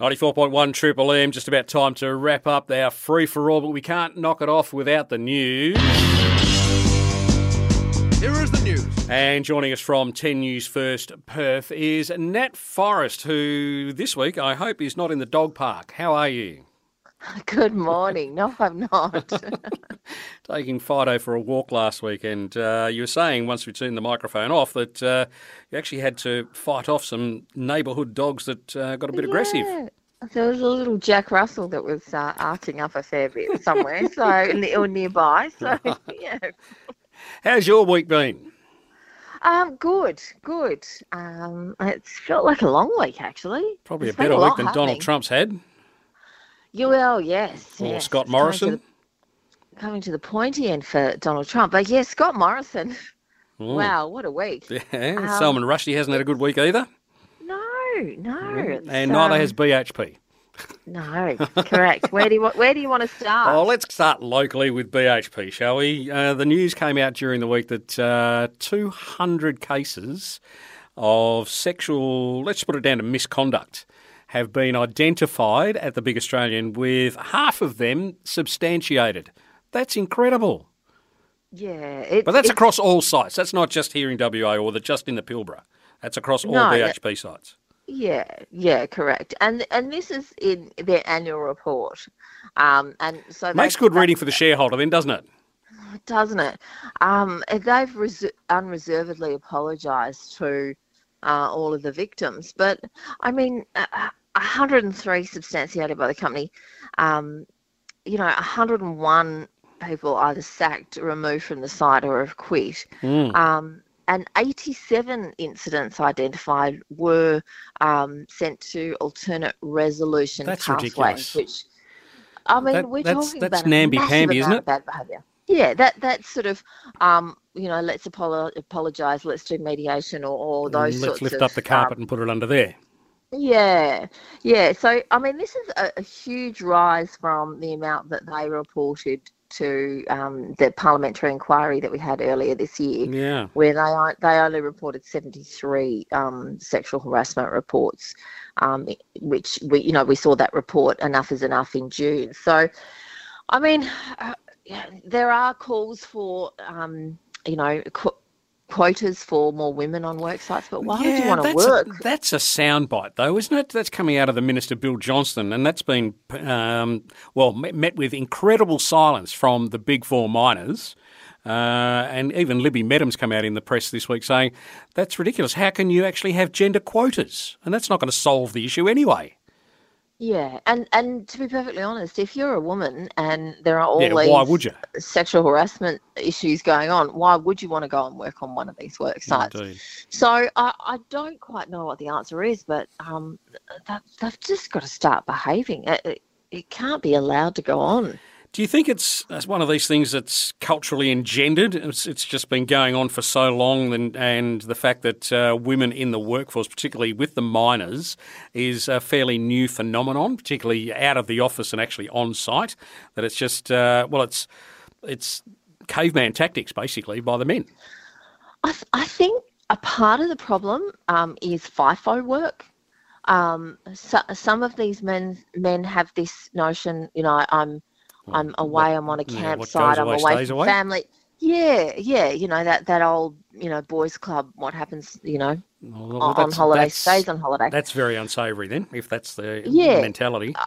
94.1 Triple M, just about time to wrap up our free for all, but we can't knock it off without the news. Here is the news. And joining us from 10 News First Perth is Nat Forrest, who this week I hope is not in the dog park. How are you? Good morning. No, I'm not. Taking Fido for a walk last week, and uh, you were saying once we'd turned the microphone off that uh, you actually had to fight off some neighbourhood dogs that uh, got a bit aggressive. There was a little Jack Russell that was uh, arcing up a fair bit somewhere, so or nearby. So yeah, How's your week been? um, good, good. Um, it's felt like a long week actually. Probably There's a better lot week than Donald. Trump's had, Well, yes. or yes. Scott It's coming to Morrison. the- Coming to the pointy end for Donald Trump, but yeah, Scott Morrison. Mm. Wow, what a week! Yeah, Um, Salman Rushdie hasn't had a good week either, No, no, it's, and neither has BHP. No, correct. Where do you want? Where do you want to start? Oh, let's start locally with BHP, shall we? Uh, the news came out during the week that uh, 200 cases of sexual, let's put it down to misconduct, have been identified at the Big Australian, with half of them substantiated. That's incredible. yeah, But that's across all sites. That's not just here in WA or the, just in the Pilbara. That's across all No, BHP sites. Yeah, yeah, correct. And and this is in their annual report. Um, and so Makes good reading for the shareholder, then, doesn't it? doesn't it? Um, they've res- unreservedly apologised to uh, all of the victims, but I mean, uh, 103 substantiated by the company. Um, you know, 101 people either sacked, removed from the site, or have quit. Mm. Um, and 87 incidents identified were um, sent to alternate resolution That's pathways, ridiculous. which I mean, That- we're that's- talking that's about namby-pamby, isn't it? bad behaviour. Yeah, that that's sort of um, you know, let's apolo- apologise, let's do mediation, or, or those Let's lift of up the carpet um, and put it under there. Yeah, yeah. So I mean, this is a, a huge rise from the amount that they reported to um, the parliamentary inquiry that we had earlier this year Yeah. where they they only reported 73 um, sexual harassment reports, um, which we you know we saw that report enough is enough in June. So, I mean, uh, yeah, there are calls for um, you know quotas for more women on work sites, but why would you want to that's work? A, that's a soundbite, though, isn't it? That's coming out of the Minister Bill Johnston, and that's been, um, well, met, met with incredible silence from the big four miners. Uh, and even Libby Mettam's come out in the press this week saying that's ridiculous. How can you actually have gender quotas? And that's not going to solve the issue anyway. Yeah, and and to be perfectly honest, if you're a woman and there are all Yeah, these why would you? sexual harassment issues going on, why would you want to go and work on one of these work sites? Indeed. So I, I don't quite know what the answer is, but um, that, they've just got to start behaving. It, it, it can't be allowed to go on. Do you think it's one of these things that's culturally engendered? It's, it's just been going on for so long, and, and the fact that uh, women in the workforce, particularly with the miners, is a fairly new phenomenon, particularly out of the office and actually on site. That it's just uh, well, it's it's caveman tactics basically by the men. I, th- I think a part of the problem um, is FIFO work. Um, so, some of these men men have this notion, you know, I'm I'm away, I'm on a yeah, campsite, goes I'm away from away. family. Yeah, yeah, you know that that old you know boys club. What happens, you know, Well, on, on holiday stays on holiday. That's very unsavoury then, if that's the Yeah. mentality. Uh,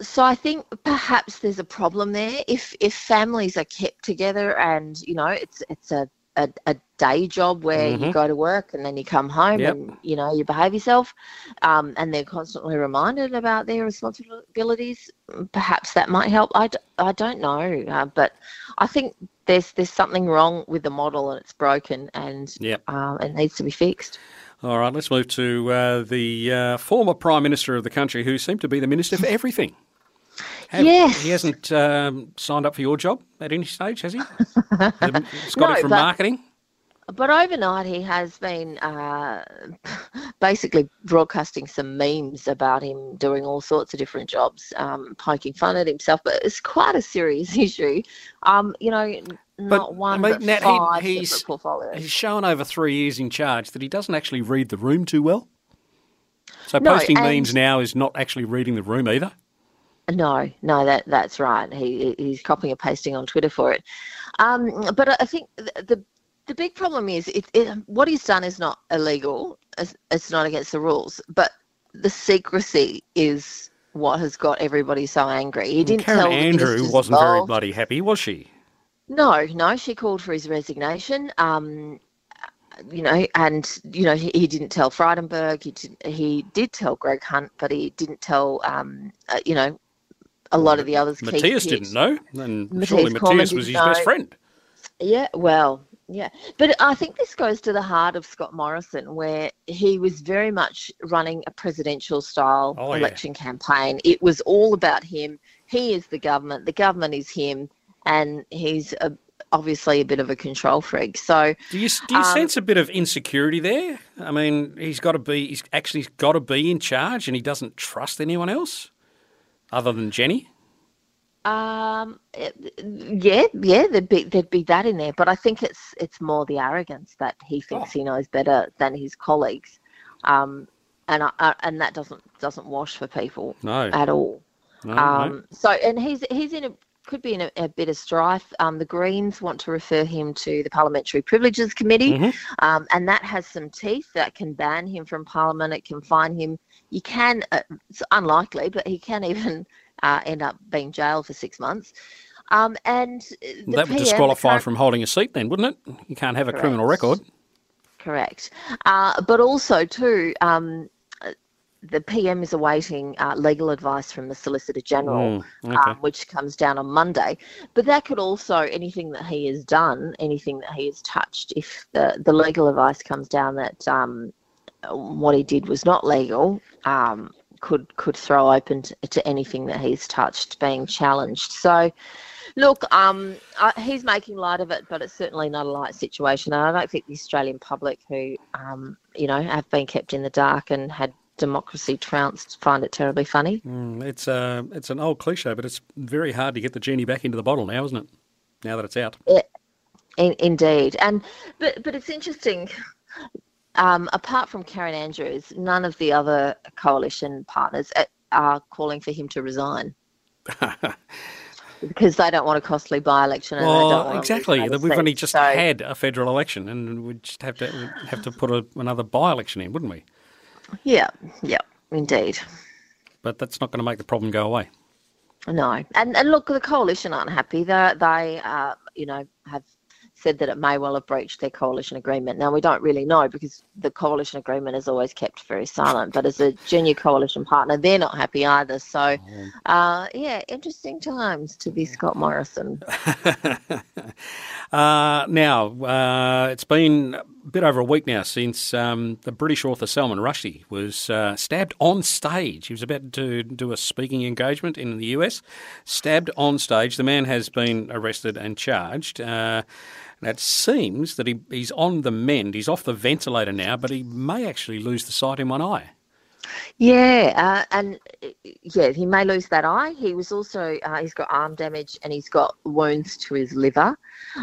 so I think perhaps there's a problem there. If if families are kept together and you know it's it's a a, a day job where Mhm. you go to work and then you come home Yep. and you know you behave yourself, um, and they're constantly reminded about their responsibilities. Perhaps that might help. I, d- I don't know, uh, but I think there's there's something wrong with the model and it's broken and Yep. um, it needs to be fixed. All right, let's move to uh, the uh, former Prime Minister of the country who seemed to be the Minister for everything. Have- Yes. He hasn't um, signed up for your job at any stage, has he? The- Scotty No, from but- marketing? But overnight, he has been uh, basically broadcasting some memes about him doing all sorts of different jobs, um, poking fun at himself. But it's quite a serious issue. Um, you know, not one I mean, but Nat, he- he's- portfolios. He's shown over three years in charge that he doesn't actually read the room too well. So No, posting memes now is not actually reading the room either. No, no, that that's right. He he's copying and pasting on Twitter for it. Um, but I think the the, big problem is it, it, what he's done is not illegal. It's, it's not against the rules, but the secrecy is what has got everybody so angry. He didn't Karen tell Andrew wasn't very bloody happy, was she? No, no, she called for his resignation. Um, you know, and you know he, he didn't tell Frydenberg. He did, he did tell Greg Hunt, but he didn't tell um, uh, you know a lot of the others. Matthias didn't know, and Matthias surely Matthias was his didn't best friend. Yeah, well, yeah. But I think this goes to the heart of Scott Morrison, where he was very much running a presidential style Oh, yeah. election campaign. It was all about him. He is the government, the government is him, and he's a, obviously a bit of a control freak. So, Do you do you Um, sense a bit of insecurity there? I mean, he's got to be. He's actually got to be in charge, and he doesn't trust anyone else other than Jenny. um, yeah, yeah, there'd be there'd be that in there. But I think it's it's more the arrogance that he thinks Oh. he knows better than his colleagues, um, and I, I, and that doesn't doesn't wash for people No, at all. no, no. Um, so, and he's he's in a could be in a, a bit of strife. Um, the Greens want to refer him to the Parliamentary Privileges Committee, Mhm. um, and that has some teeth that can ban him from Parliament. It can fine him. You can. Uh, it's unlikely, but he can even uh, end up being jailed for six months. Um, and that would PM, the disqualify from holding a seat, then, wouldn't it? You can't have a criminal record. Correct. Uh, but also, too, um, the PM is awaiting uh, legal advice from the Solicitor General, Mm, okay. um, which comes down on Monday. But that could also, anything that he has done, anything that he has touched, if the, the legal advice comes down that um, what he did was not legal, um, could could throw open to, to anything that he's touched being challenged. So, look, um, uh, he's making light of it, but it's certainly not a light situation. And I don't think the Australian public, who um, you know have been kept in the dark and had democracy trounced, find it terribly funny. Mm, it's uh, it's an old cliche, but it's very hard to get the genie back into the bottle now, isn't it? Now that it's out. In, indeed, and but but it's interesting. Um, apart from Karen Andrews, none of the other coalition partners uh, are calling for him to resign because they don't want a costly by-election. And they don't Well, exactly. We've only just So- had a federal election, and we'd just have to have to put a, another by-election in, wouldn't we? Yeah, yeah, indeed. But that's not going to make the problem go away. No, and and look, the coalition aren't happy. They they uh, you know have said that it may well have breached their coalition agreement. Now we don't really know because the coalition agreement is always kept very silent. But as a junior coalition partner, they're not happy either. So, uh, yeah, interesting times to be Scott Morrison. Uh, now, uh, it's been a bit over a week now since um, the British author Salman Rushdie was uh, stabbed on stage. He was about to do a speaking engagement in the US, stabbed on stage. The man has been arrested and charged. Uh, and it seems that he, he's on the mend. He's off the ventilator now, but he may actually lose the sight in one eye. Yeah, uh, and yeah, he may lose that eye. He was also uh, he's got arm damage and he's got wounds to his liver.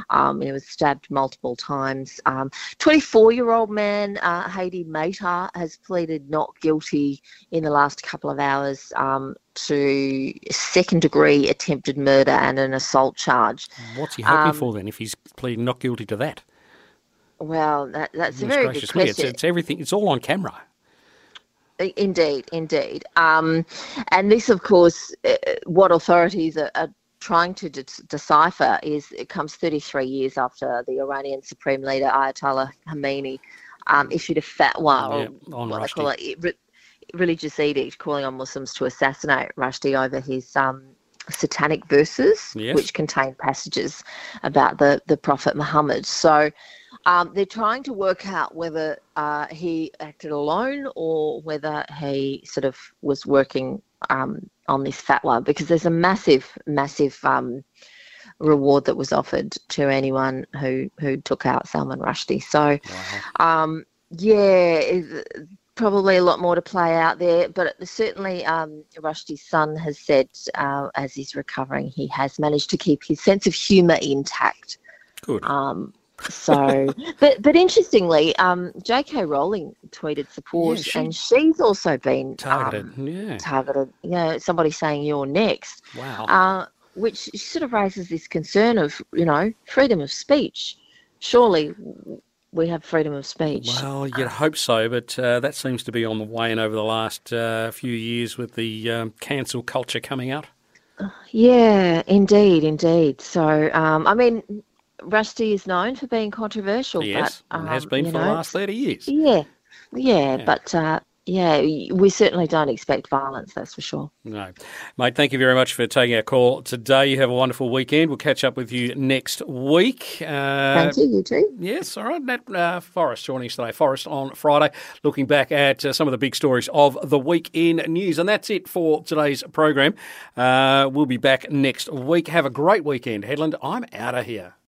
Um, he was stabbed multiple times. Um, 24-year-old man uh, Hadi Matar has pleaded not guilty in the last couple of hours um, to second-degree attempted murder and an assault charge. What's he hoping Um, for then if he's pleading not guilty to that? Well, that, that's a very good me, it's, question. it's everything. It's all on camera. Indeed, indeed. Um, and this, of course, uh, what authorities are, are trying to de- decipher is it comes 33 years after the Iranian Supreme Leader Ayatollah Khamenei um, issued a fatwa, or Yeah, on what they call it, re- religious edict, calling on Muslims to assassinate Rushdie over his um, satanic verses, Yes. which contain passages about the, the Prophet Muhammad. So um, they're trying to work out whether uh, he acted alone or whether he sort of was working um, on this fatwa because there's a massive, massive um, reward that was offered to anyone who, who took out Salman Rushdie. So, um, yeah, probably a lot more to play out there, but certainly um, Rushdie's son has said uh, as he's recovering, he has managed to keep his sense of humour intact. Good. So, but but interestingly, um, J.K. Rowling tweeted support, Yeah, she- and she's also been Targeted. Um, yeah. targeted. You know, somebody saying you're next, Wow. uh, which sort of raises this concern of you know freedom of speech. Surely we have freedom of speech. Well, you'd hope so, but uh, that seems to be on the wane over the last uh, few years with the um, cancel culture coming out. Yeah, indeed, indeed. So, um, I mean, Rushdie is known for being controversial. yes, but, and has um, been for the last 30 years. Yeah, yeah, Yeah. but uh, yeah, we certainly don't expect violence. That's for sure. No. Mate, thank you very much for taking our call today. You have a wonderful weekend. We'll catch up with you next week. Uh, Thank you. You too. Yes, all right. Nat uh, Forrest joining us today. Forrest on Friday, looking back at uh, some of the big stories of the week in news. And that's it for today's program. Uh, we'll be back next week. Have a great weekend, Hedland. I'm out of here.